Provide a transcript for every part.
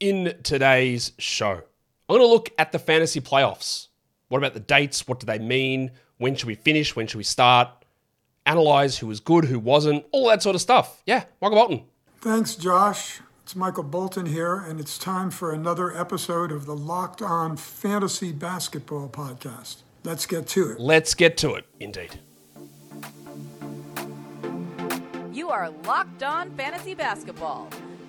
In today's show, I'm going to look at the fantasy playoffs. What about the dates? What do they mean? When should we finish? When should we start? Analyze who was good, who wasn't, all that sort of stuff. Yeah, Michael Bolton. Thanks, Josh. It's Michael Bolton here, and it's time for another episode of the Locked On Fantasy Basketball Podcast. Let's get to it. Let's get to it, indeed. You are Locked On Fantasy Basketball,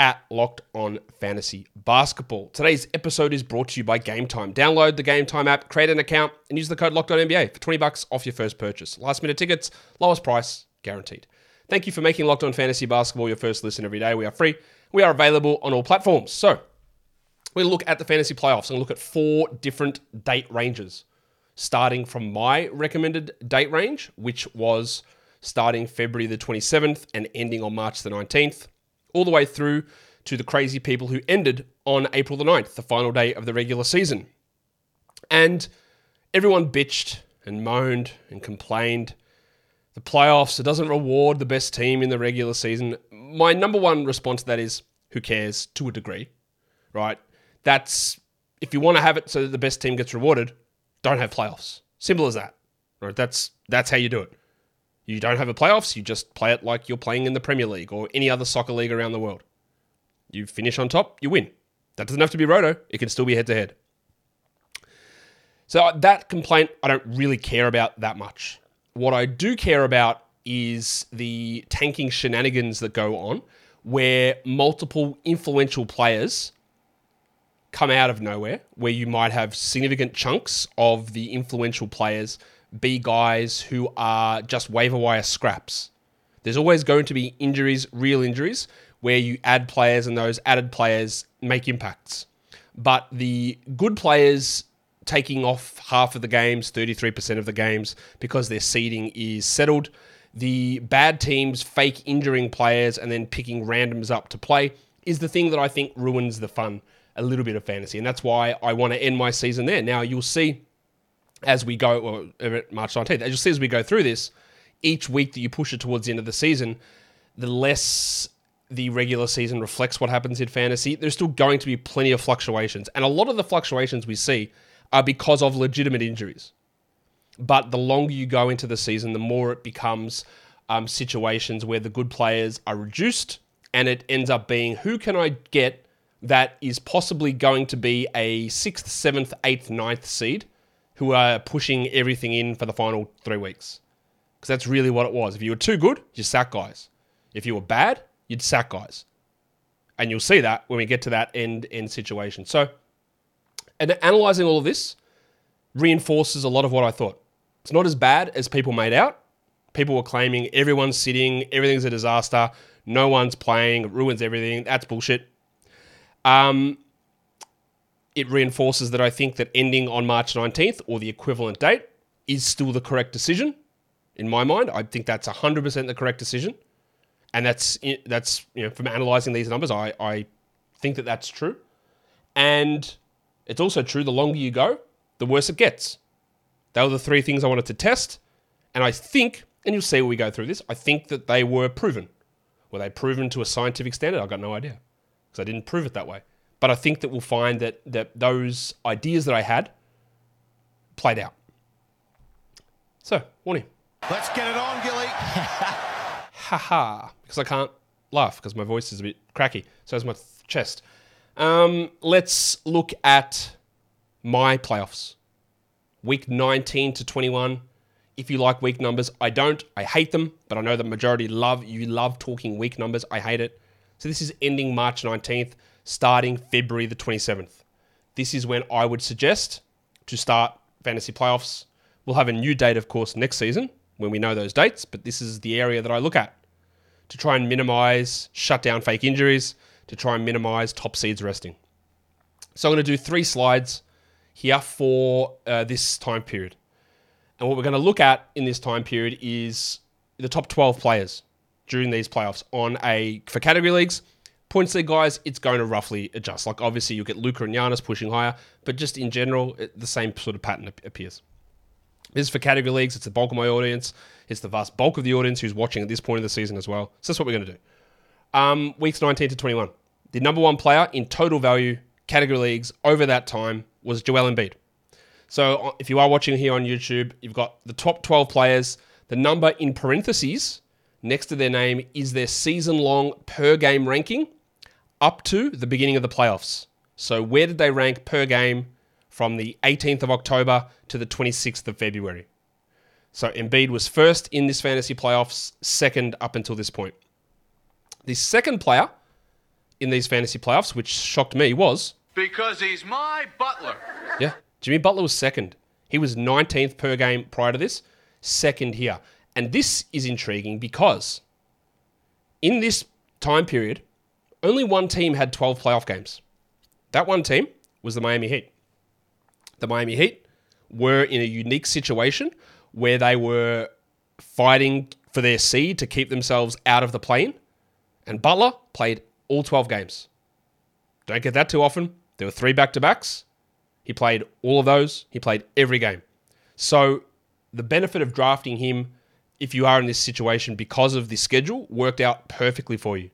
at Locked On Fantasy Basketball. Today's episode is brought to you by Gametime. Download the Gametime app, create an account, and use the code Locked On NBA for 20 bucks off your first purchase. Last minute tickets, lowest price, guaranteed. Thank you for making Locked On Fantasy Basketball your first listen every day. We are free. We are available on all platforms. So, we look at the fantasy playoffs and look at four different date ranges, starting from my recommended date range, which was starting February the 27th and ending on March the 19th, all the way through to the crazy people who ended on April the 9th, the final day of the regular season. And everyone bitched and moaned and complained. The playoffs, it doesn't reward the best team in the regular season. My number one response to that is who cares to a degree, right? That's if you want to have it so that the best team gets rewarded, don't have playoffs. Simple as that. Right? That's that's how you do it. You don't have a playoffs, you just play it like you're playing in the Premier League or any other soccer league around the world. You finish on top, you win. That doesn't have to be roto, it can still be head to head. So uh, that complaint I don't really care about that much. What I do care about is the tanking shenanigans that go on where multiple influential players come out of nowhere, where you might have significant chunks of the influential players be guys who are just waiver wire scraps. There's always going to be injuries, real injuries, where you add players and those added players make impacts. But the good players taking off half of the games, 33% of the games, because their seeding is settled. The bad teams fake injuring players and then picking randoms up to play is the thing that I think ruins the fun a little bit of fantasy. And that's why I want to end my season there. Now, you'll see as we go, or March 19th, as you'll see as we go through this, each week that you push it towards the end of the season, the less the regular season reflects what happens in fantasy, there's still going to be plenty of fluctuations. And a lot of the fluctuations we see are because of legitimate injuries. But the longer you go into the season, the more it becomes um, situations where the good players are reduced, and it ends up being who can I get that is possibly going to be a sixth, seventh, eighth, ninth seed who are pushing everything in for the final three weeks. Because that's really what it was. If you were too good, you sack guys. If you were bad, you'd sack guys. And you'll see that when we get to that end end situation. So, and analyzing all of this reinforces a lot of what I thought. It's not as bad as people made out. People were claiming everyone's sitting, everything's a disaster, no one's playing, ruins everything. That's bullshit. Um, it reinforces that I think that ending on March 19th or the equivalent date is still the correct decision in my mind. I think that's 100% the correct decision. And that's that's you know from analyzing these numbers I I think that that's true. And it's also true the longer you go, the worse it gets. They were the three things I wanted to test, and I think and you'll see when we go through this, I think that they were proven. Were they proven to a scientific standard? I've got no idea because I didn't prove it that way. But I think that we'll find that that those ideas that I had played out. So, warning. Let's get it on, Gilly. Haha. Because I can't laugh because my voice is a bit cracky. So is my th- chest. Um, let's look at my playoffs. Week 19 to 21. If you like week numbers, I don't. I hate them, but I know the majority love you love talking week numbers. I hate it. So this is ending March 19th, starting February the 27th. This is when I would suggest to start fantasy playoffs. We'll have a new date, of course, next season when we know those dates, but this is the area that I look at to try and minimize, shut down fake injuries, to try and minimize top seeds resting. So I'm going to do three slides here for uh, this time period. And what we're going to look at in this time period is the top 12 players during these playoffs on a for category leagues. Points league guys, it's going to roughly adjust. Like obviously you'll get Luka and Giannis pushing higher, but just in general, it, the same sort of pattern appears. This is for category leagues. It's the bulk of my audience. It's the vast bulk of the audience who's watching at this point of the season as well. So that's what we're going to do. Um, weeks 19 to 21. The number one player in total value category leagues over that time was Joel Embiid. So uh, if you are watching here on YouTube, you've got the top 12 players. The number in parentheses next to their name is their season long per game ranking up to the beginning of the playoffs. So where did they rank per game from the 18th of October to the 26th of February? So Embiid was first in this fantasy playoffs, second up until this point. The second player in these fantasy playoffs, which shocked me, was Because he's my butler. yeah, Jimmy Butler was second. He was 19th per game prior to this, second here. And this is intriguing because in this time period, only one team had 12 playoff games. That one team was the Miami Heat. The Miami Heat were in a unique situation where they were fighting for their seed to keep themselves out of the plane, and Butler played all 12 games. Don't get that too often. There were three back to backs. He played all of those. He played every game. So the benefit of drafting him, if you are in this situation because of the schedule, worked out perfectly for you.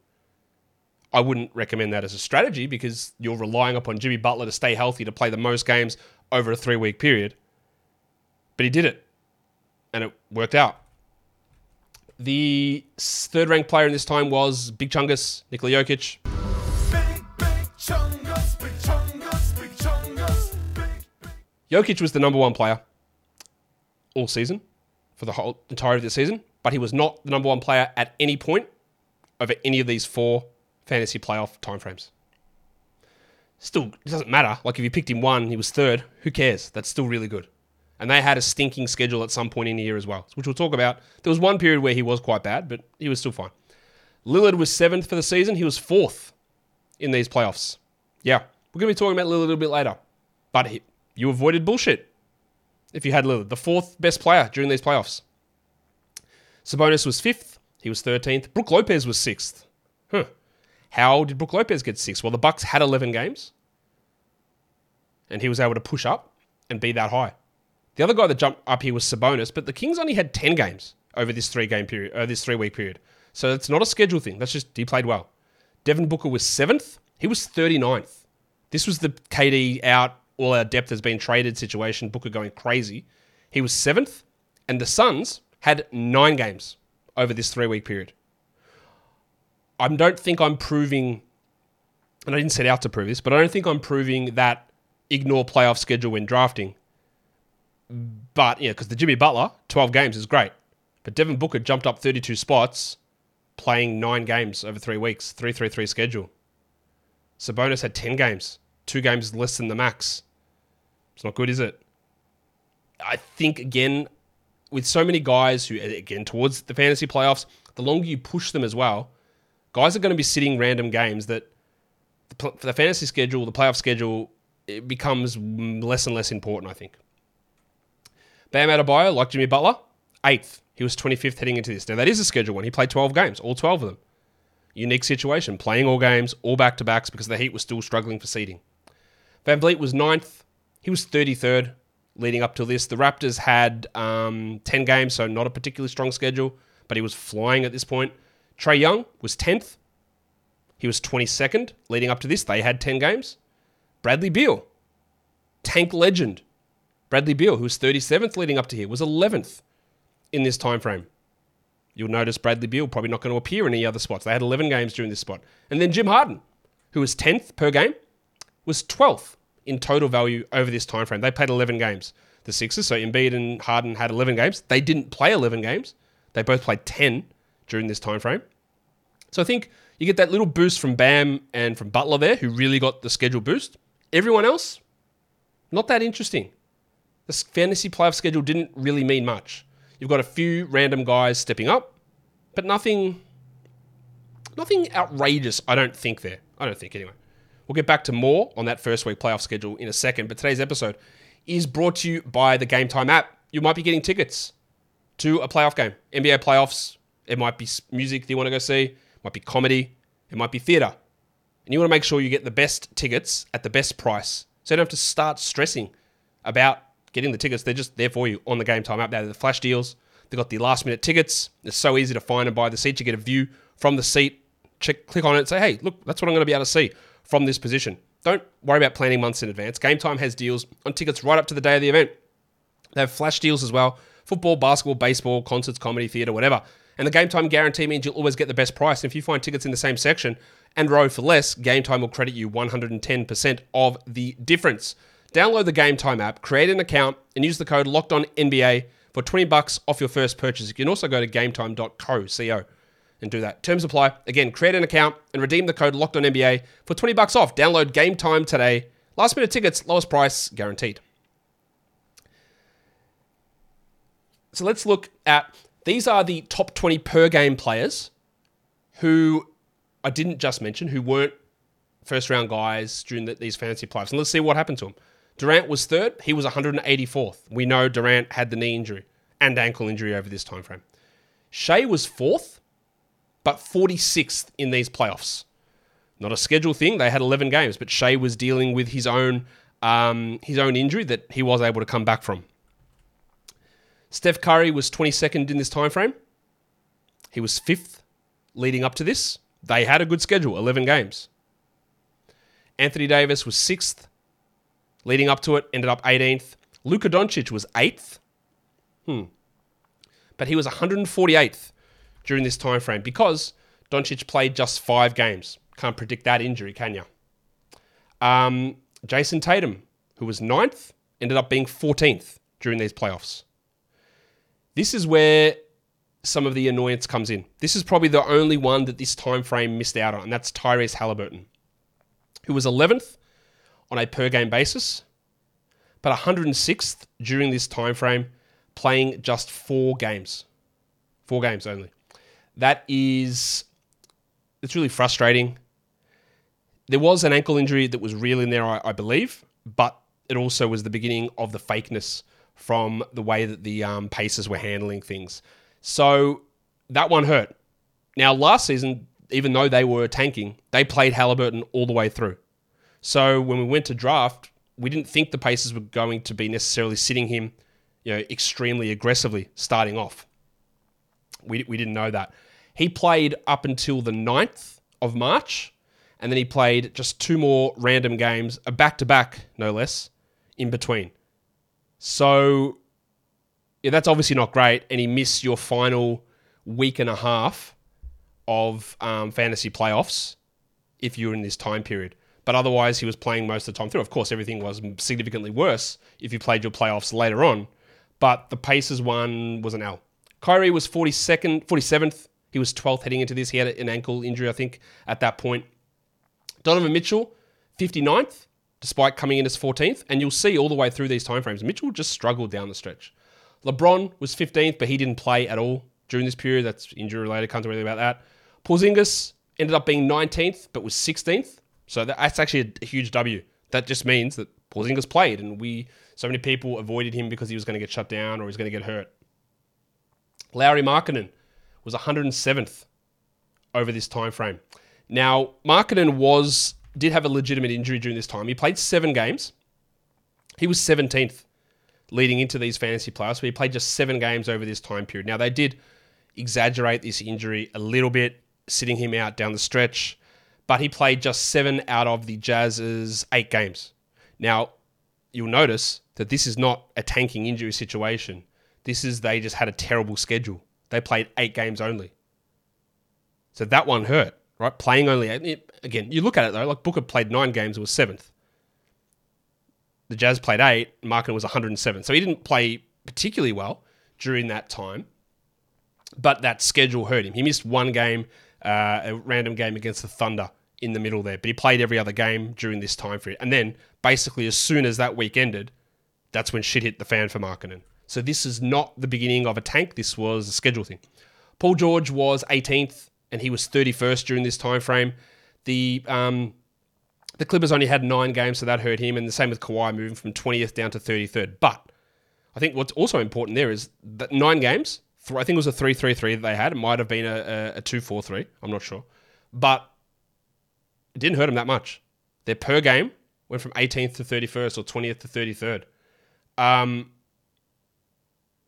I wouldn't recommend that as a strategy because you're relying upon Jimmy Butler to stay healthy to play the most games over a three week period. But he did it, and it worked out. The third ranked player in this time was Big Chungus, Nikola Jokic. Jokic was the number one player all season for the whole entirety of the season, but he was not the number one player at any point over any of these four fantasy playoff timeframes. Still, it doesn't matter. Like if you picked him one, he was third. Who cares? That's still really good. And they had a stinking schedule at some point in the year as well, which we'll talk about. There was one period where he was quite bad, but he was still fine. Lillard was seventh for the season. He was fourth in these playoffs. Yeah, we're going to be talking about Lillard a little bit later. But he, you avoided bullshit if you had Lillard, the fourth best player during these playoffs. Sabonis was fifth. He was 13th. Brook Lopez was sixth. Huh. How did Brook Lopez get six? Well, the Bucks had 11 games, and he was able to push up and be that high. The other guy that jumped up here was Sabonis, but the Kings only had 10 games over this three game period, uh, this three week period. So it's not a schedule thing. That's just he played well. Devin Booker was seventh. He was 39th. This was the KD out, all our depth has been traded situation. Booker going crazy. He was seventh, and the Suns had nine games over this three week period. I don't think I'm proving, and I didn't set out to prove this, but I don't think I'm proving that ignore playoff schedule when drafting. But yeah, because the Jimmy Butler 12 games is great, but Devin Booker jumped up 32 spots, playing nine games over three weeks, three three three schedule. Sabonis had 10 games, two games less than the max. It's not good, is it? I think again, with so many guys who again towards the fantasy playoffs, the longer you push them as well, guys are going to be sitting random games that the, the fantasy schedule, the playoff schedule, it becomes less and less important. I think. Bam Adebayo, like Jimmy Butler, eighth. He was 25th heading into this. Now that is a schedule one. He played 12 games, all 12 of them. Unique situation, playing all games, all back to backs because the Heat was still struggling for seeding. VanVleet was ninth. He was 33rd leading up to this. The Raptors had um, 10 games, so not a particularly strong schedule, but he was flying at this point. Trae Young was 10th. He was 22nd leading up to this. They had 10 games. Bradley Beal, tank legend. Bradley Beal, who was 37th leading up to here, was 11th in this time frame. You'll notice Bradley Beal probably not going to appear in any other spots. They had 11 games during this spot. And then Jim Harden, who was 10th per game, was 12th in total value over this time frame. They played 11 games. The Sixers, so Embiid and Harden had 11 games. They didn't play 11 games. They both played 10 during this time frame. So I think you get that little boost from Bam and from Butler there, who really got the schedule boost. Everyone else, not that interesting. The fantasy playoff schedule didn't really mean much. You've got a few random guys stepping up, but nothing, nothing outrageous. I don't think there. I don't think anyway. We'll get back to more on that first week playoff schedule in a second, but today's episode is brought to you by the Gametime app. You might be getting tickets to a playoff game, NBA playoffs. It might be music that you want to go see, it might be comedy, it might be theater. And you want to make sure you get the best tickets at the best price. So you don't have to start stressing about getting the tickets. They're just there for you on the Gametime app. They're the flash deals. They've got the last minute tickets. It's so easy to find and buy the seats. You get a view from the seat. Check, click on it and say, hey, look, that's what I'm going to be able to see from this position. Don't worry about planning months in advance. Gametime has deals on tickets right up to the day of the event. They have flash deals as well football, basketball, baseball, concerts, comedy, theatre, whatever. And the Gametime guarantee means you'll always get the best price. And if you find tickets in the same section and row for less, Gametime will credit you 110% of the difference. Download the Gametime app, create an account, and use the code Locked On NBA for 20 bucks off your first purchase. You can also go to gametime.co, co, and do that. Terms apply. Again, create an account and redeem the code Locked On NBA for 20 bucks off. Download Gametime today. Last minute tickets, lowest price guaranteed. So let's look at these are the top 20 per game players who I didn't just mention, who weren't first round guys during the, these fantasy playoffs. And let's see what happened to him. Durant was third. He was 184th. We know Durant had the knee injury and ankle injury over this time frame. Shai was fourth, but 46th in these playoffs. Not a schedule thing. They had 11 games, but Shai was dealing with his own um, his own injury that he was able to come back from. Steph Curry was 22nd in this time frame. He was fifth leading up to this. They had a good schedule, 11 games. Anthony Davis was sixth leading up to it, ended up 18th. Luka Doncic was eighth. Hmm. But he was 148th during this time frame because Doncic played just five games. Can't predict that injury, can you? Um, Jayson Tatum, who was ninth, ended up being 14th during these playoffs. This is where some of the annoyance comes in. This is probably the only one that this time frame missed out on, and that's Tyrese Halliburton, who was 11th on a per game basis, but 106th during this time frame, playing just four games, four games only. That is, it's really frustrating. There was an ankle injury that was real in there, I, I believe, but it also was the beginning of the fakeness from the way that the um, Pacers were handling things. So that one hurt. Now, last season, even though they were tanking, they played Halliburton all the way through. So when we went to draft, we didn't think the Pacers were going to be necessarily sitting him, you know, extremely aggressively starting off. We, we didn't know that. He played up until the 9th of March, and then he played just two more random games, a back to back, no less, in between. So, yeah, that's obviously not great. And he missed your final week and a half of um, fantasy playoffs if you were in this time period. But otherwise, he was playing most of the time through. Of course, everything was significantly worse if you played your playoffs later on. But the Pacers one was an L. Kyrie was 42nd, 47th. He was 12th heading into this. He had an ankle injury, I think, at that point. Donovan Mitchell, 59th, despite coming in as 14th. And you'll see all the way through these timeframes, Mitchell just struggled down the stretch. LeBron was 15th, but he didn't play at all during this period. That's injury related. Can't do anything about that. Porzingis ended up being 19th, but was 16th. So that's actually a huge W. That just means that Porzingis played, and we so many people avoided him because he was going to get shut down or he was going to get hurt. Lauri Markkanen was 107th over this time frame. Now, Markkanen was did have a legitimate injury during this time. He played seven games. He was 17th leading into these fantasy playoffs, but he played just seven games over this time period. Now, they did exaggerate this injury a little bit, sitting him out down the stretch, but he played just seven out of the Jazz's eight games. Now, you'll notice that this is not a tanking injury situation. This is they just had a terrible schedule. They played eight games only. So that one hurt, right? Playing only eight. Again, you look at it though, like Booker played nine games, it was seventh. The Jazz played eight, Markin was 107. So he didn't play particularly well during that time, but that schedule hurt him. He missed one game, uh, a random game against the Thunder in the middle there, but he played every other game during this time period. And then basically, as soon as that week ended, that's when shit hit the fan for Markkanen. So this is not the beginning of a tank. This was a schedule thing. Paul George was 18th, and he was 31st during this time frame. The um, The Clippers only had nine games, so that hurt him, and the same with Kawhi moving from 20th down to 33rd. But I think what's also important there is that nine games, I think it was a 3 3 3 that they had. It might have been a, a, a 2 4 3. I'm not sure. But it didn't hurt them that much. Their per game went from 18th to 31st or 20th to 33rd. Um,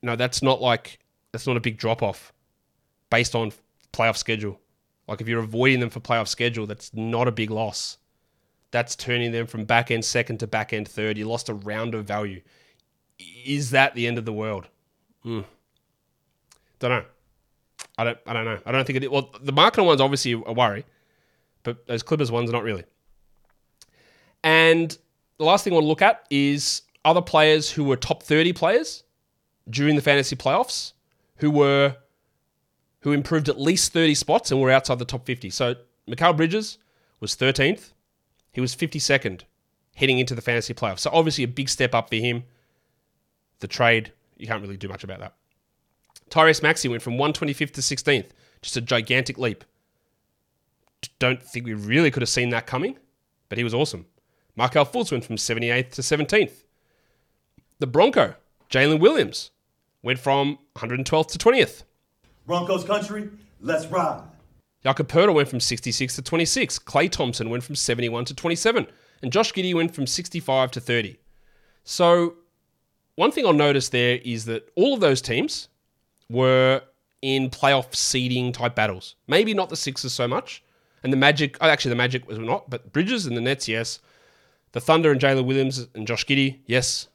no, that's not like, that's not a big drop off based on playoff schedule. Like if you're avoiding them for playoff schedule, that's not a big loss. That's turning them from back end second to back end third. You lost a round of value. Is that the end of the world? Hmm. Don't know. I don't. I don't know. I don't think it. Well, the market one's obviously a worry, but those Clippers ones are not really. And the last thing I want to look at is other players who were top thirty players during the fantasy playoffs, who were who improved at least 30 spots and were outside the top 50. So Mikal Bridges was 13th. He was 52nd heading into the fantasy playoffs. So obviously a big step up for him. The trade, you can't really do much about that. Tyrese Maxey went from 125th to 16th. Just a gigantic leap. Don't think we really could have seen that coming, but he was awesome. Markelle Fultz went from 78th to 17th. The Bronco, Jalen Williams, went from 112th to 20th. Broncos country, let's ride. Jakob Poeltl went from 66 to 26. Klay Thompson went from 71 to 27. And Josh Giddey went from 65 to 30. So, one thing I'll notice there is that all of those teams were in playoff seeding type battles. Maybe not the Sixers so much. And the Magic, oh, actually, the Magic was not, but Bridges and the Nets, yes. The Thunder and Jalen Williams and Josh Giddey, yes.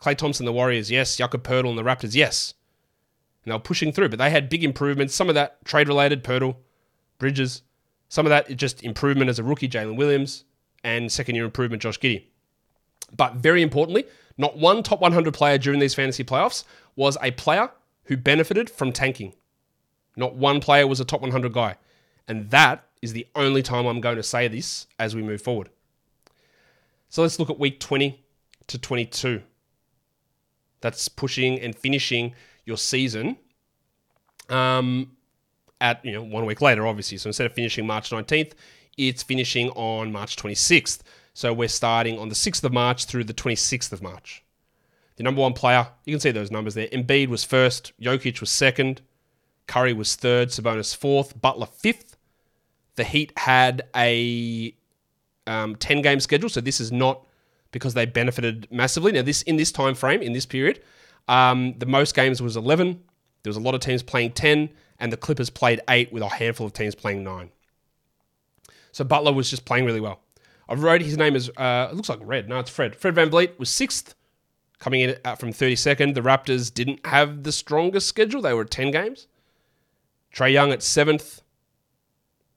Klay Thompson, the Warriors, yes. Jakob Poeltl and the Raptors, yes and they were pushing through. But they had big improvements. Some of that trade related, Poeltl, Bridges. Some of that just improvement as a rookie, Jalen Williams, and second year improvement, Josh Giddey. But very importantly, not one top 100 player during these fantasy playoffs was a player who benefited from tanking. Not one player was a top 100 guy. And that is the only time I'm going to say this as we move forward. So let's look at week 20 to 22. That's pushing and finishing your season um, at you know one week later, obviously. So instead of finishing March 19th, it's finishing on March 26th. So we're starting on the 6th of March through the 26th of March. The number one player, you can see those numbers there. Embiid was first, Jokic was second, Curry was third, Sabonis fourth, Butler fifth. The Heat had a um, 10 game schedule, so this is not because they benefited massively. Now, this in this time frame, in this period, um, the most games was 11. There was a lot of teams playing 10, and the Clippers played 8 with a handful of teams playing 9. So Butler was just playing really well. I wrote his name is, uh, it looks like Red. No, it's Fred. Fred VanVleet was 6th, coming in from 32nd. The Raptors didn't have the strongest schedule. They were at 10 games. Trae Young at 7th.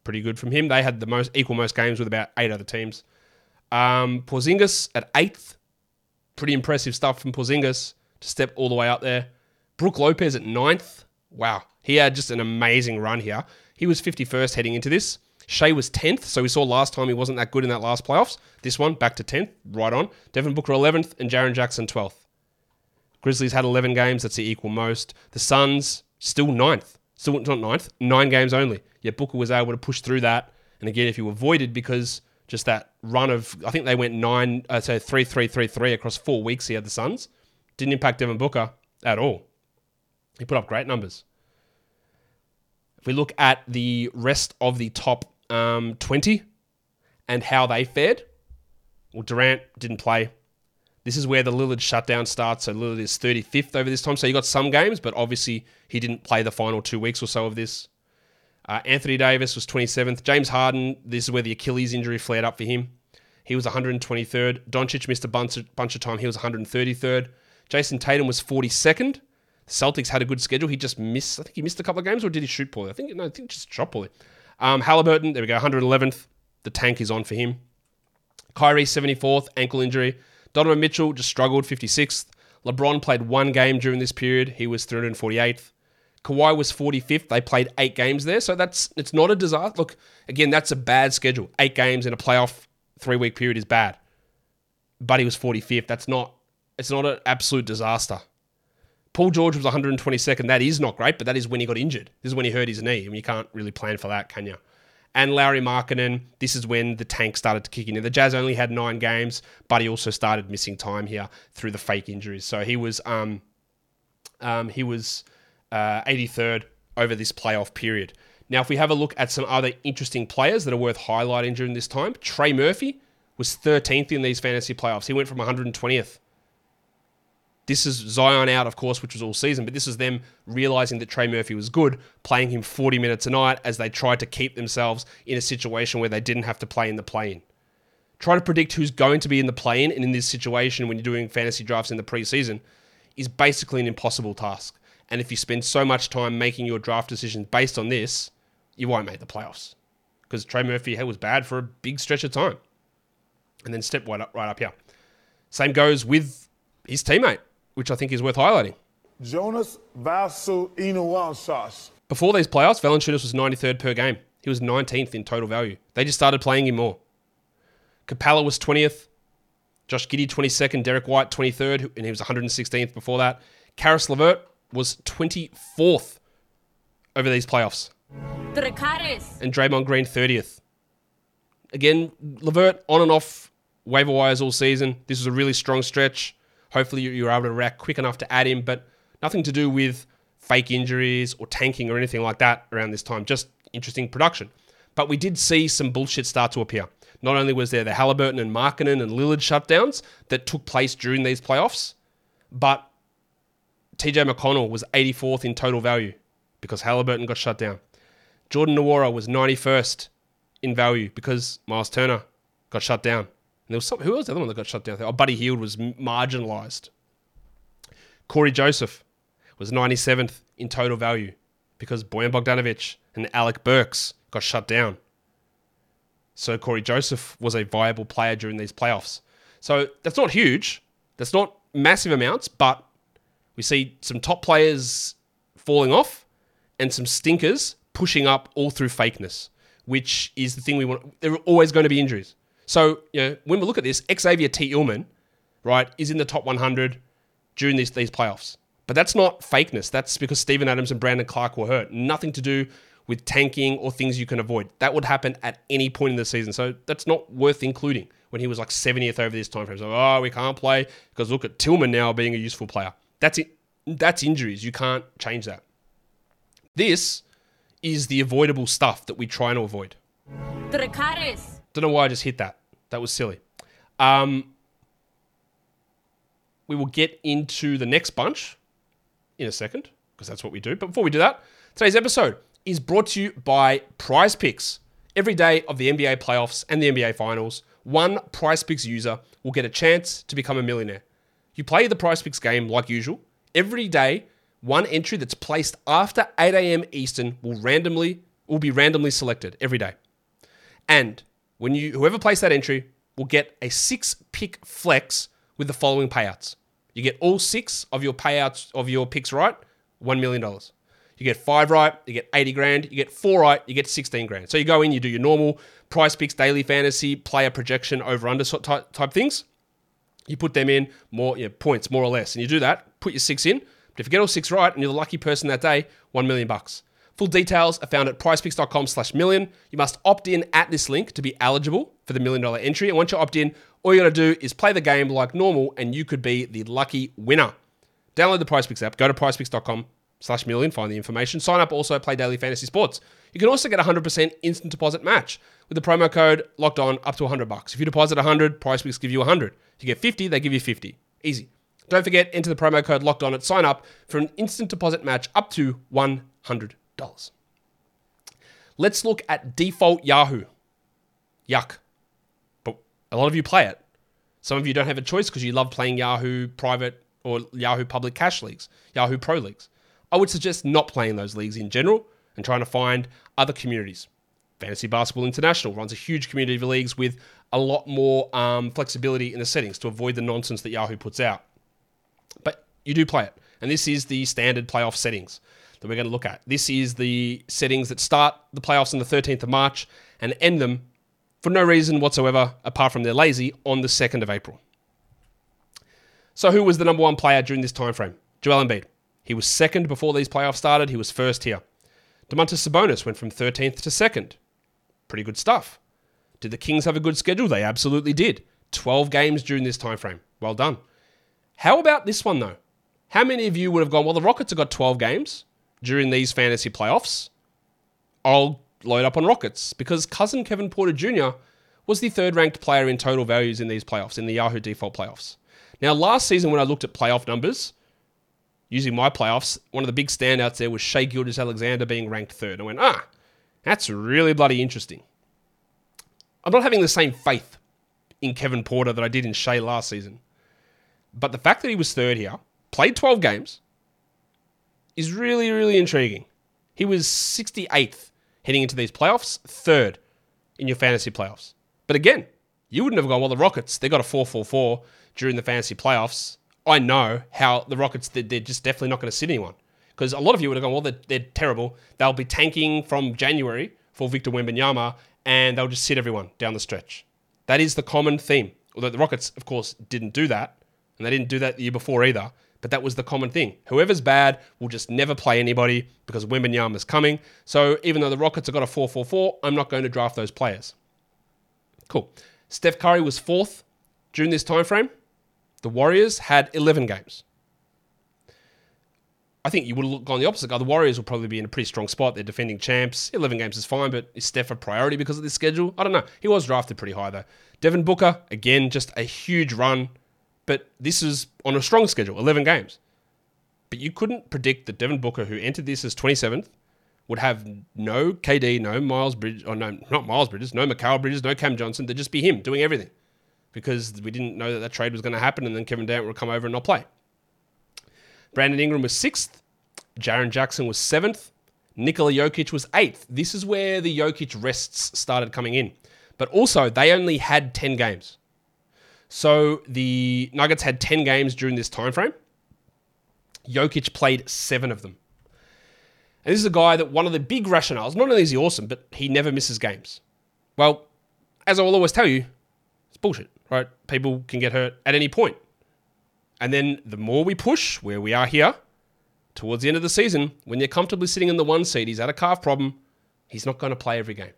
Pretty good from him. They had the most equal most games with about eight other teams. Um, Porzingis at 8th. Pretty impressive stuff from Porzingis to step all the way up there. Brook Lopez at ninth. Wow. He had just an amazing run here. He was 51st heading into this. Shai was 10th, so we saw last time he wasn't that good in that last playoffs. This one, back to 10th, right on. Devin Booker 11th, and Jaren Jackson 12th. Grizzlies had 11 games, that's the equal most. The Suns, still 9th. Still not 9th, nine games only. Yet Booker was able to push through that. And again, if you avoided because just that run of, I think they went nine, uh, so 3 3 3 3 across four weeks, he had the Suns. Didn't impact Devin Booker at all. He put up great numbers. If we look at the rest of the top um, 20 and how they fared, well, Durant didn't play. This is where the Lillard shutdown starts. So Lillard is 35th over this time. So you got some games, but obviously he didn't play the final two weeks or so of this. Uh, Anthony Davis was 27th. James Harden, this is where the Achilles injury flared up for him. He was 123rd. Doncic missed a bunch of, bunch of time. He was 133rd. Jayson Tatum was 42nd. Celtics had a good schedule. He just missed, I think he missed a couple of games, or did he shoot poorly? I think, no, I think just shot poorly. Um, Halliburton, there we go, 111th. The tank is on for him. Kyrie, 74th, ankle injury. Donovan Mitchell just struggled, 56th. LeBron played one game during this period. He was 348th. Kawhi was 45th. They played eight games there. So that's it's not a disaster. Look, again, that's a bad schedule. Eight games in a playoff three week period is bad. But he was 45th. That's not it's not an absolute disaster. Paul George was 122nd. That is not great, but that is when he got injured. This is when he hurt his knee. I mean, you can't really plan for that, can you? And Lauri Markkanen, this is when the tank started to kick in. The Jazz only had nine games, but he also started missing time here through the fake injuries. So he was um, um, he was uh, 83rd over this playoff period. Now, if we have a look at some other interesting players that are worth highlighting during this time, Trey Murphy was 13th in these fantasy playoffs. He went from 120th. This is Zion out, of course, which was all season, but this is them realizing that Trey Murphy was good, playing him 40 minutes a night as they tried to keep themselves in a situation where they didn't have to play in the play in. Trying to predict who's going to be in the play in and in this situation when you're doing fantasy drafts in the preseason is basically an impossible task. And if you spend so much time making your draft decisions based on this, you won't make the playoffs. Because Trey Murphy was bad for a big stretch of time. And then step right up, right up here. Same goes with his teammate, which I think is worth highlighting. Jonas Valanciunas. Before these playoffs, Valanciunas was 93rd per game. He was 19th in total value. They just started playing him more. Capela was 20th. Josh Giddey 22nd. Derrick White 23rd, and he was 116th before that. Caris LeVert was 24th over these playoffs. And Draymond Green 30th. Again, Levert on and off waiver wires all season. This was a really strong stretch. Hopefully, you were able to react quick enough to add him, but nothing to do with fake injuries or tanking or anything like that around this time. Just interesting production. But we did see some bullshit start to appear. Not only was there the Halliburton and Markkanen and Lillard shutdowns that took place during these playoffs, but TJ McConnell was 84th in total value because Halliburton got shut down. Jordan Nwora was 91st in value because Miles Turner got shut down. There was some, who was the other one that got shut down? Oh, Buddy Hield was marginalized. Cory Joseph was 97th in total value because Bojan Bogdanovic and Alec Burks got shut down. So Cory Joseph was a viable player during these playoffs. So that's not huge. That's not massive amounts, but we see some top players falling off and some stinkers pushing up all through fakeness, which is the thing we want. There are always going to be injuries. So, you know, when we look at this, Xavier Tillman, right, is in the top 100 during these, these playoffs. But that's not fakeness. That's because Steven Adams and Brandon Clarke were hurt. Nothing to do with tanking or things you can avoid. That would happen at any point in the season. So that's not worth including when he was like 70th over this time frame. So, oh, we can't play because look at Tillman now being a useful player. That's it. That's injuries. You can't change that. This is the avoidable stuff that we try to avoid. Don't know why I just hit that. That was silly. Um, we will get into the next bunch in a second because that's what we do. But before we do that, today's episode is brought to you by PrizePicks. Every day of the NBA playoffs and the NBA finals, one PrizePicks user will get a chance to become a millionaire. You play the PrizePicks game like usual. Every day, one entry that's placed after 8 a.m. Eastern will randomly will be randomly selected every day. And when you whoever placed that entry will get a six pick flex with the following payouts. You get all six of your payouts of your picks right, $1 million. You get five right, you get 80 grand. You get four right, you get 16 grand. So you go in, you do your normal PrizePicks, daily fantasy, player projection, over under type, type things. You put them in more you know, points, more or less. And you do that, put your six in. But if you get all six right and you're the lucky person that day, 1 million bucks. Full details are found at prizepicks.com slash million. You must opt in at this link to be eligible for the million dollar entry. And once you opt in, all you got to do is play the game like normal and you could be the lucky winner. Download the PrizePicks app, go to prizepicks.com slash million, find the information. Sign up also, play daily fantasy sports. You can also get 100% instant deposit match with the promo code locked on up to 100 bucks. If you deposit 100, PrizePicks give you 100. If you get 50, they give you 50. Easy. Don't forget, enter the promo code locked on at sign up for an instant deposit match up to $100. Let's look at default Yahoo. Yuck. But a lot of you play it. Some of you don't have a choice because you love playing Yahoo private or Yahoo public cash leagues, Yahoo Pro leagues. I would suggest not playing those leagues in general and trying to find other communities. Fantasy Basketball International runs a huge community of leagues with a lot more um, flexibility in the settings to avoid the nonsense that Yahoo puts out. But you do play it. And this is the standard playoff settings that we're going to look at. This is the settings that start the playoffs on the 13th of March and end them for no reason whatsoever, apart from they're lazy, on the 2nd of April. So, who was the number one player during this time frame? Joel Embiid. He was second before these playoffs started. He was first here. Domantas Sabonis went from 13th to second. Pretty good stuff. Did the Kings have a good schedule? They absolutely did. 12 games during this time frame. Well done. How about this one though? How many of you would have gone, well, the Rockets have got 12 games during these fantasy playoffs. I'll load up on Rockets because cousin Kevin Porter Jr. was the third ranked player in total values in these playoffs, in the Yahoo default playoffs. Now, last season when I looked at playoff numbers, using my playoffs, one of the big standouts there was Shai Gilgeous-Alexander being ranked third. I went, ah, that's really bloody interesting. I'm not having the same faith in Kevin Porter that I did in Shai last season. But the fact that he was third here, played 12 games, is really, really intriguing. He was 68th heading into these playoffs, third in your fantasy playoffs. But again, you wouldn't have gone, well, the Rockets, they got a 4 4 4 during the fantasy playoffs. I know how the Rockets, they're, just definitely not going to sit anyone. Because a lot of you would have gone, well, they're, they're terrible. They'll be tanking from January for Victor Wembanyama, and they'll just sit everyone down the stretch. That is the common theme. Although the Rockets, of course, didn't do that, and they didn't do that the year before either. But that was the common thing. Whoever's bad will just never play anybody because Wembanyama's coming. So even though the Rockets have got a 4-4-4, I'm not going to draft those players. Cool. Steph Curry was fourth during this time frame. The Warriors had 11 games. I think you would have gone the opposite guy. The Warriors will probably be in a pretty strong spot. They're defending champs. 11 games is fine, but is Steph a priority because of this schedule? I don't know. He was drafted pretty high, though. Devin Booker, again, just a huge run, but this is on a strong schedule 11 games. But you couldn't predict that Devin Booker, who entered this as 27th, would have no KD, no Miles Bridges, or no, not Miles Bridges, no Mikal Bridges, no Cam Johnson. There'd just be him doing everything because we didn't know that that trade was going to happen and then Kevin Durant would come over and not play. Brandon Ingram was sixth. Jaren Jackson was seventh. Nikola Jokic was eighth. This is where the Jokic rests started coming in. But also, they only had 10 games. So the Nuggets had 10 games during this time frame. Jokic played seven of them. And this is a guy that one of the big rationales, not only is he awesome, but he never misses games. Well, as I will always tell you, it's bullshit, right? People can get hurt at any point. And then the more we push where we are here, towards the end of the season, when you're comfortably sitting in the one seat, he's had a calf problem, he's not going to play every game.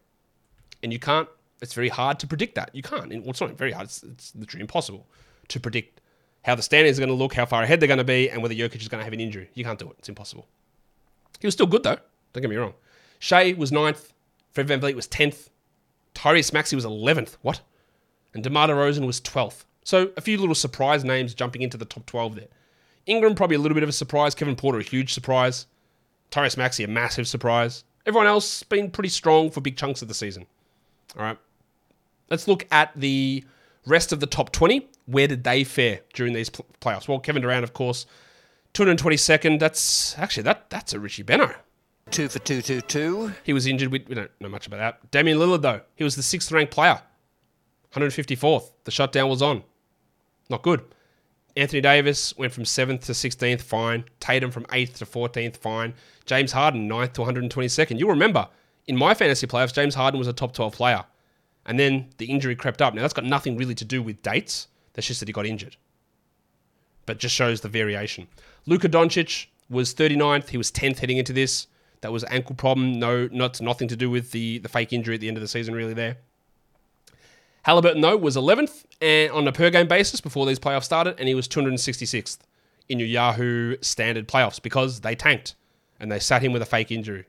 And you can't, it's very hard to predict that. You can't. Well, it's not very hard, it's, it's literally impossible to predict how the standings are going to look, how far ahead they're going to be, and whether Jokic is going to have an injury. You can't do it. It's impossible. He was still good, though. Don't get me wrong. Shai was ninth. Fred VanVleet was 10th. Tyrese Maxey was 11th. What? And DeMar DeRozan was 12th. So a few little surprise names jumping into the top 12 there. Ingram, probably a little bit of a surprise. Kevin Porter, a huge surprise. Tyrese Maxey, a massive surprise. Everyone else been pretty strong for big chunks of the season. All right. Let's look at the rest of the top 20. Where did they fare during these pl- playoffs? Well, Kevin Durant, of course, 222nd. That's actually that that's a Richie Benaud. Two for two, two, two. He was injured. We, we don't know much about that. Damian Lillard, though, he was the sixth ranked player, 154th. The shutdown was on. Not good. Anthony Davis went from 7th to 16th, fine. Tatum from 8th to 14th, fine. James Harden, 9th to 122nd. You'll remember, in my fantasy playoffs, James Harden was a top 12 player. And then the injury crept up. Now, that's got nothing really to do with dates. That's just that he got injured. But just shows the variation. Luka Doncic was 39th. He was 10th heading into this. That was ankle problem. No, not nothing to do with the, the fake injury at the end of the season, really, there. Halliburton, though, was 11th and on a per game basis before these playoffs started, and he was 266th in your Yahoo standard playoffs because they tanked and they sat him with a fake injury.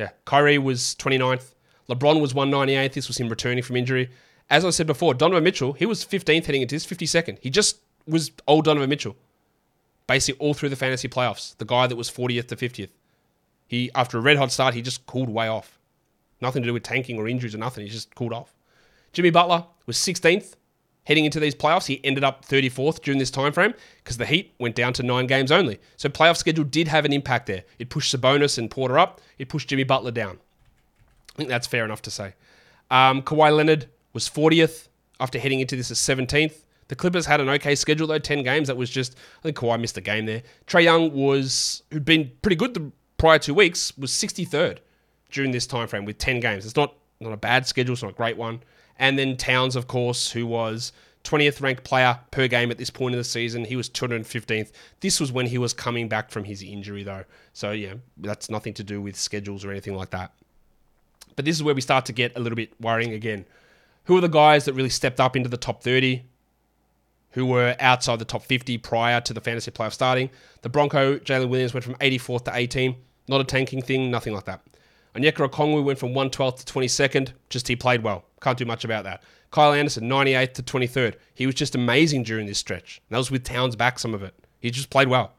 Yeah, Kyrie was 29th. LeBron was 198th. This was him returning from injury. As I said before, Donovan Mitchell, he was 15th heading into this, 52nd. He just was old Donovan Mitchell. Basically, all through the fantasy playoffs. The guy that was 40th to 50th. He, after a red hot start, he just cooled way off. Nothing to do with tanking or injuries or nothing. He just cooled off. Jimmy Butler was 16th heading into these playoffs. He ended up 34th during this time frame because the Heat went down to nine games only. So playoff schedule did have an impact there. It pushed Sabonis and Porter up. It pushed Jimmy Butler down. I think that's fair enough to say. Um, Kawhi Leonard was 40th after heading into this as 17th. The Clippers had an okay schedule though, 10 games. That was just, I think Kawhi missed a game there. Trae Young was, who'd been pretty good the prior two weeks, was 63rd during this time frame with 10 games. It's not, not a bad schedule, it's not a great one. And then Towns, of course, who was 20th ranked player per game at this point in the season. He was 215th. This was when he was coming back from his injury, though. So, yeah, that's nothing to do with schedules or anything like that. But this is where we start to get a little bit worrying again. Who are the guys that really stepped up into the top 30? Who were outside the top 50 prior to the fantasy playoff starting? The Bronco, Jalen Williams, went from 84th to 18. Not a tanking thing, nothing like that. Onyeka Okongwu went from 112th to 22nd. Just he played well. Can't do much about that. Kyle Anderson, 98th to 23rd. He was just amazing during this stretch. And that was with Towns back some of it. He just played well.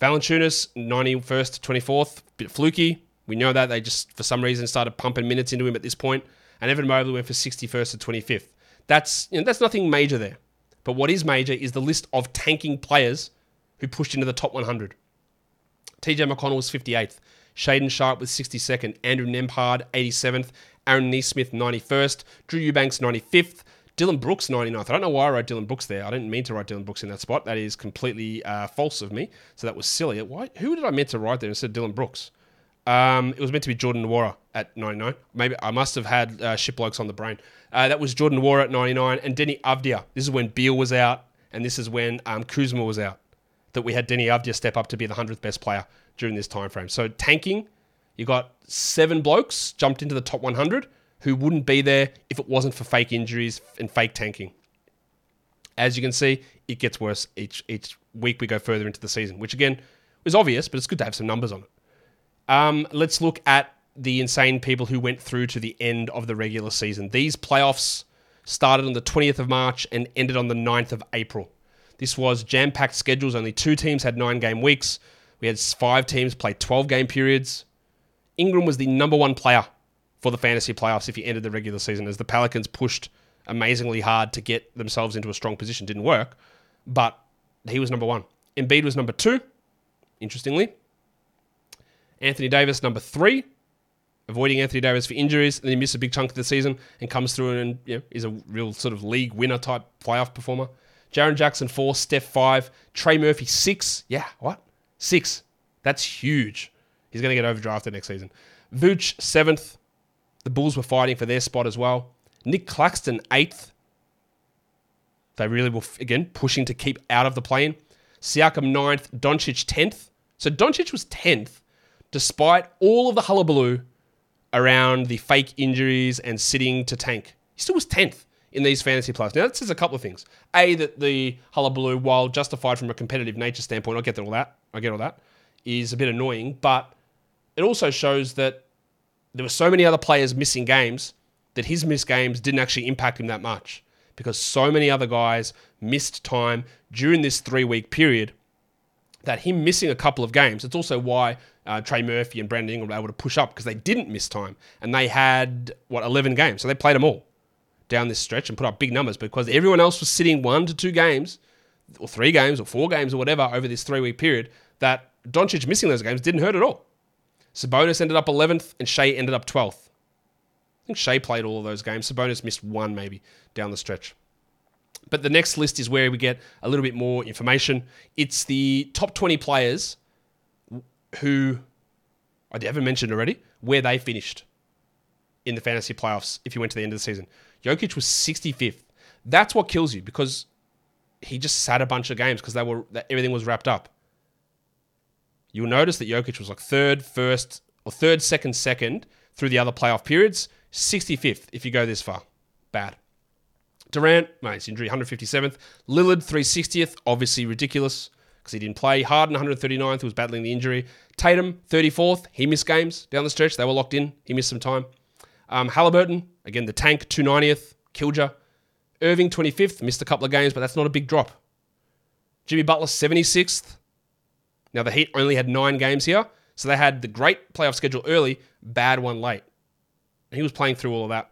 Valanciunas, 91st to 24th. Bit fluky. We know that. They just, for some reason, started pumping minutes into him at this point. And Evan Mobley went for 61st to 25th. That's, you know, that's nothing major there. But what is major is the list of tanking players who pushed into the top 100. TJ McConnell was 58th. Shaedon Sharpe was 62nd. Andrew Nembhard, 87th. Aaron Nesmith, 91st. Drew Eubanks, 95th. Dillon Brooks, 99th. I don't know why I wrote Dillon Brooks there. I didn't mean to write Dillon Brooks in that spot. That is completely uh, false of me. So that was silly. Why? Who did I meant to write there instead of Dillon Brooks? Um, it was meant to be Jordan Nwora at 99. Maybe I must have had uh, shipblokes on the brain. Uh, that was Jordan Nwora at 99 and Deni Avdija. This is when Beal was out and this is when um, Kuzma was out. That we had Deni Avdija step up to be the 100th best player during this time frame. So tanking, you got seven blokes jumped into the top 100 who wouldn't be there if it wasn't for fake injuries and fake tanking. As you can see, it gets worse each each week we go further into the season, which again is obvious, but it's good to have some numbers on it. Um, let's look at the insane people who went through to the end of the regular season. These playoffs started on the 20th of March and ended on the 9th of April. This was jam packed schedules. Only two teams had nine game weeks. We had five teams play 12 game periods. Ingram was the number one player for the fantasy playoffs if he ended the regular season, as the Pelicans pushed amazingly hard to get themselves into a strong position. Didn't work, but he was number one. Embiid was number two, interestingly. Anthony Davis, number three, avoiding Anthony Davis for injuries. Then he missed a big chunk of the season and comes through and you know, is a real sort of league winner type playoff performer. Jaren Jackson, four. Steph, five. Trey Murphy, six. Yeah, what? Six. That's huge. He's going to get overdrafted next season. Vooch, seventh. The Bulls were fighting for their spot as well. Nick Claxton, eighth. They really were, again, pushing to keep out of the plane. Siakam, ninth. Doncic, 10th. So Doncic was 10th, despite all of the hullabaloo around the fake injuries and sitting to tank. He still was 10th in these fantasy playoffs. Now, that says a couple of things. A, that the hullabaloo, while justified from a competitive nature standpoint, I get all that, I get all that, is a bit annoying, but it also shows that there were so many other players missing games that his missed games didn't actually impact him that much because so many other guys missed time during this three week period that him missing a couple of games, it's also why uh, Trey Murphy and Brandon Ingram were able to push up because they didn't miss time and they had, what, 11 games. So they played them all down this stretch and put up big numbers because everyone else was sitting one to two games or three games or four games or whatever over this three week period that Doncic missing those games didn't hurt at all. Sabonis ended up 11th and Shai ended up 12th. I think Shai played all of those games. Sabonis missed one maybe down the stretch. But the next list is where we get a little bit more information. It's the top 20 players who I haven't mentioned already, where they finished in the fantasy playoffs if you went to the end of the season. Jokic was 65th. That's what kills you because he just sat a bunch of games because they were everything was wrapped up. You'll notice that Jokic was like third, first, or third, second, second through the other playoff periods. 65th if you go this far. Bad. Durant, mate, injury, 157th. Lillard, 360th. Obviously ridiculous because he didn't play. Harden, 139th, who was battling the injury. Tatum, 34th. He missed games down the stretch. They were locked in. He missed some time. Um, Halliburton, again, the tank, 290th. Killja. Irving, 25th. Missed a couple of games, but that's not a big drop. Jimmy Butler, 76th. Now, the Heat only had nine games here, so they had the great playoff schedule early, bad one late. And he was playing through all of that.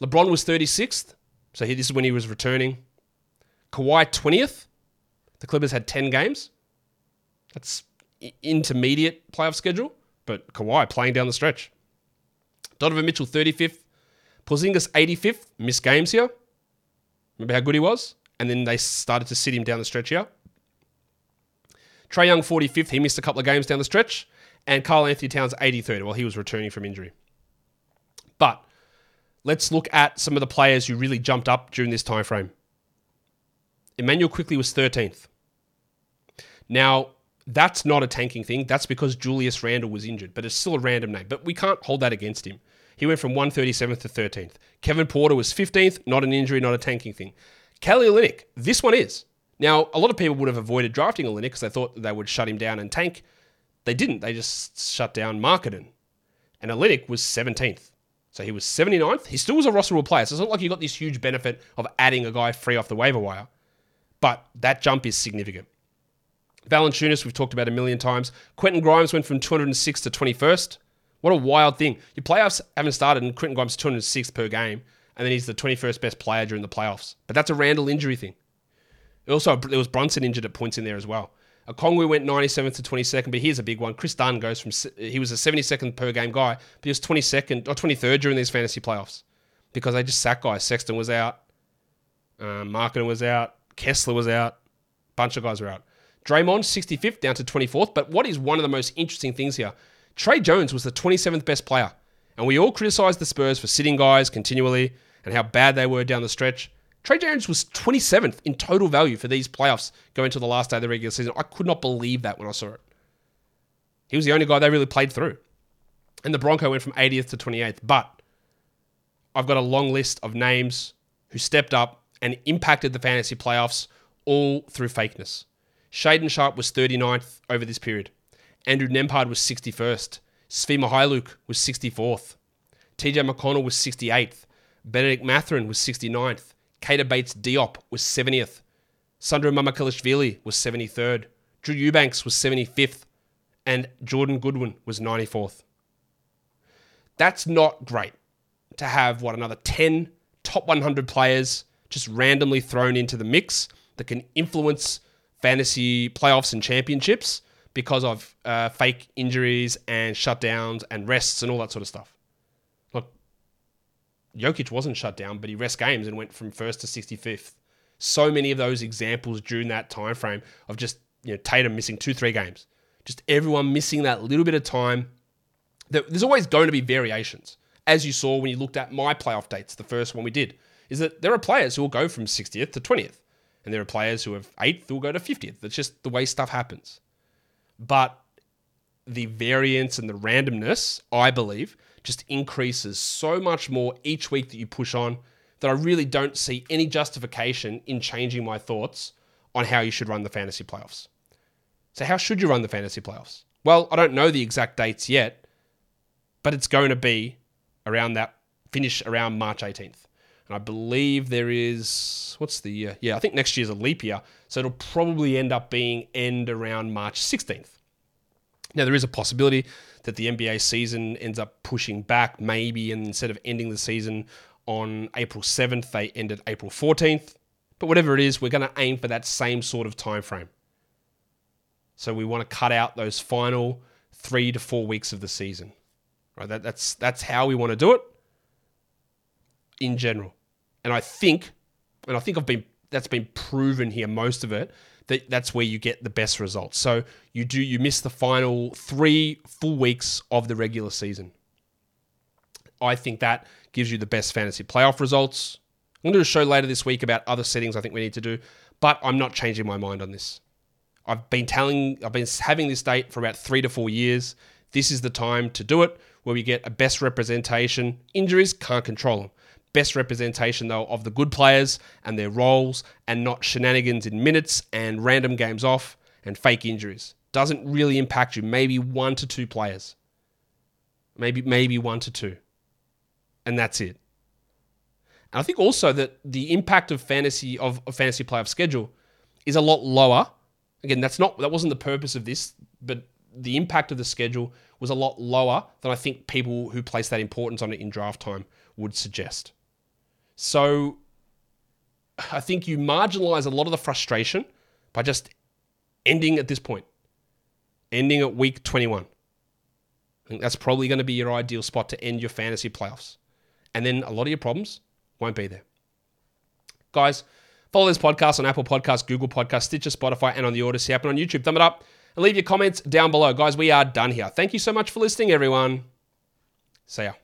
LeBron was 36th, so he, this is when he was returning. Kawhi, 20th. The Clippers had 10 games. That's intermediate playoff schedule, but Kawhi playing down the stretch. Donovan Mitchell, 35th. Porzingis, 85th. Missed games here. Remember how good he was? And then they started to sit him down the stretch here. Trae Young, 45th. He missed a couple of games down the stretch. And Karl-Anthony Towns, 83rd, while he was returning from injury. But let's look at some of the players who really jumped up during this time frame. Immanuel Quickley was 13th. Now, that's not a tanking thing. That's because Julius Randle was injured, but it's still a random name. But we can't hold that against him. He went from 137th to 13th. Kevin Porter was 15th, not an injury, not a tanking thing. Kelly Olynyk, this one is. Now, a lot of people would have avoided drafting Olynyk because they thought they would shut him down and tank. They didn't. They just shut down Markkanen. And Olynyk was 17th. So he was 79th. He still was a rosterable player. So it's not like you got this huge benefit of adding a guy free off the waiver wire. But that jump is significant. Valanciunas, we've talked about a million times. Quentin Grimes went from 206 to 21st. What a wild thing. Your playoffs haven't started and Quentin Grimes 206 per game, and then he's the 21st best player during the playoffs. But that's a Randle injury thing. Also, there was Brunson injured at points in there as well. A Okongwu went 97th to 22nd, but here's a big one. Kris Dunn goes from, he was a 72nd per game guy, but he was 22nd or 23rd during these fantasy playoffs because they just sat guys. Sexton was out, um, Markkanen was out, Kessler was out, bunch of guys were out. Draymond, 65th down to 24th. But what is one of the most interesting things here? Tre Jones was the 27th best player. And we all criticized the Spurs for sitting guys continually and how bad they were down the stretch. Tre Jones was 27th in total value for these playoffs going to the last day of the regular season. I could not believe that when I saw it. He was the only guy they really played through. And the Bronco went from 80th to 28th. But I've got a long list of names who stepped up and impacted the fantasy playoffs all through fakeness. Shaedon Sharpe was 39th over this period. Andrew Nembhard was 61st. Svi Mykhailiuk was 64th. TJ McConnell was 68th. Bennedict Mathurin was 69th. Keita Bates Diop was 70th. Sandro Mamukelashvili was 73rd. Drew Eubanks was 75th. And Jordan Goodwin was 94th. That's not great to have, what, another 10 top 100 players just randomly thrown into the mix that can influence fantasy playoffs and championships because of uh, fake injuries and shutdowns and rests and all that sort of stuff. Look, Jokic wasn't shut down, but he rest games and went from first to 65th. So many of those examples during that time frame of just you know Tatum missing two, three games, just everyone missing that little bit of time. There's always going to be variations, as you saw when you looked at my playoff dates, the first one we did. Is that there are players who will go from 60th to 20th and there are players who have eighth who will go to 50th. That's just the way stuff happens. But the variance and the randomness, I believe, just increases so much more each week that you push on that I really don't see any justification in changing my thoughts on how you should run the fantasy playoffs. So, how should you run the fantasy playoffs? Well, I don't know the exact dates yet, but it's going to be around that finish around March 18th. And I believe there is, what's the year? Yeah, I think next year's a leap year. So it'll probably end up being end around March 16th. Now, there is a possibility that the NBA season ends up pushing back, maybe, instead of ending the season on April 7th, they end at April 14th. But whatever it is, we're going to aim for that same sort of time frame. So we want to cut out those final three to four weeks of the season. Right? That, that's that's how we want to do it in general. And I think, and I think I've been that's been proven here, most of it, that that's where you get the best results. So you do you miss the final three full weeks of the regular season. I think that gives you the best fantasy playoff results. I'm going to do a show later this week about other settings I think we need to do, but I'm not changing my mind on this. I've been telling, I've been having this date for about three to four years. This is the time to do it, where we get a best representation. Injuries can't control them best representation though of the good players and their roles and not shenanigans in minutes and random games off and fake injuries. Doesn't really impact you. Maybe one to two players. Maybe maybe one to two. And that's it. And I think also that the impact of fantasy of a fantasy playoff schedule is a lot lower. Again, that's not that wasn't the purpose of this, but the impact of the schedule was a lot lower than I think people who place that importance on it in draft time would suggest. So I think you marginalize a lot of the frustration by just ending at this point, ending at week 21. I think that's probably going to be your ideal spot to end your fantasy playoffs. And then a lot of your problems won't be there. Guys, follow this podcast on Apple Podcasts, Google Podcasts, Stitcher, Spotify, and on the Audacy app and on YouTube. Thumb it up and leave your comments down below. Guys, we are done here. Thank you so much for listening, everyone. See ya.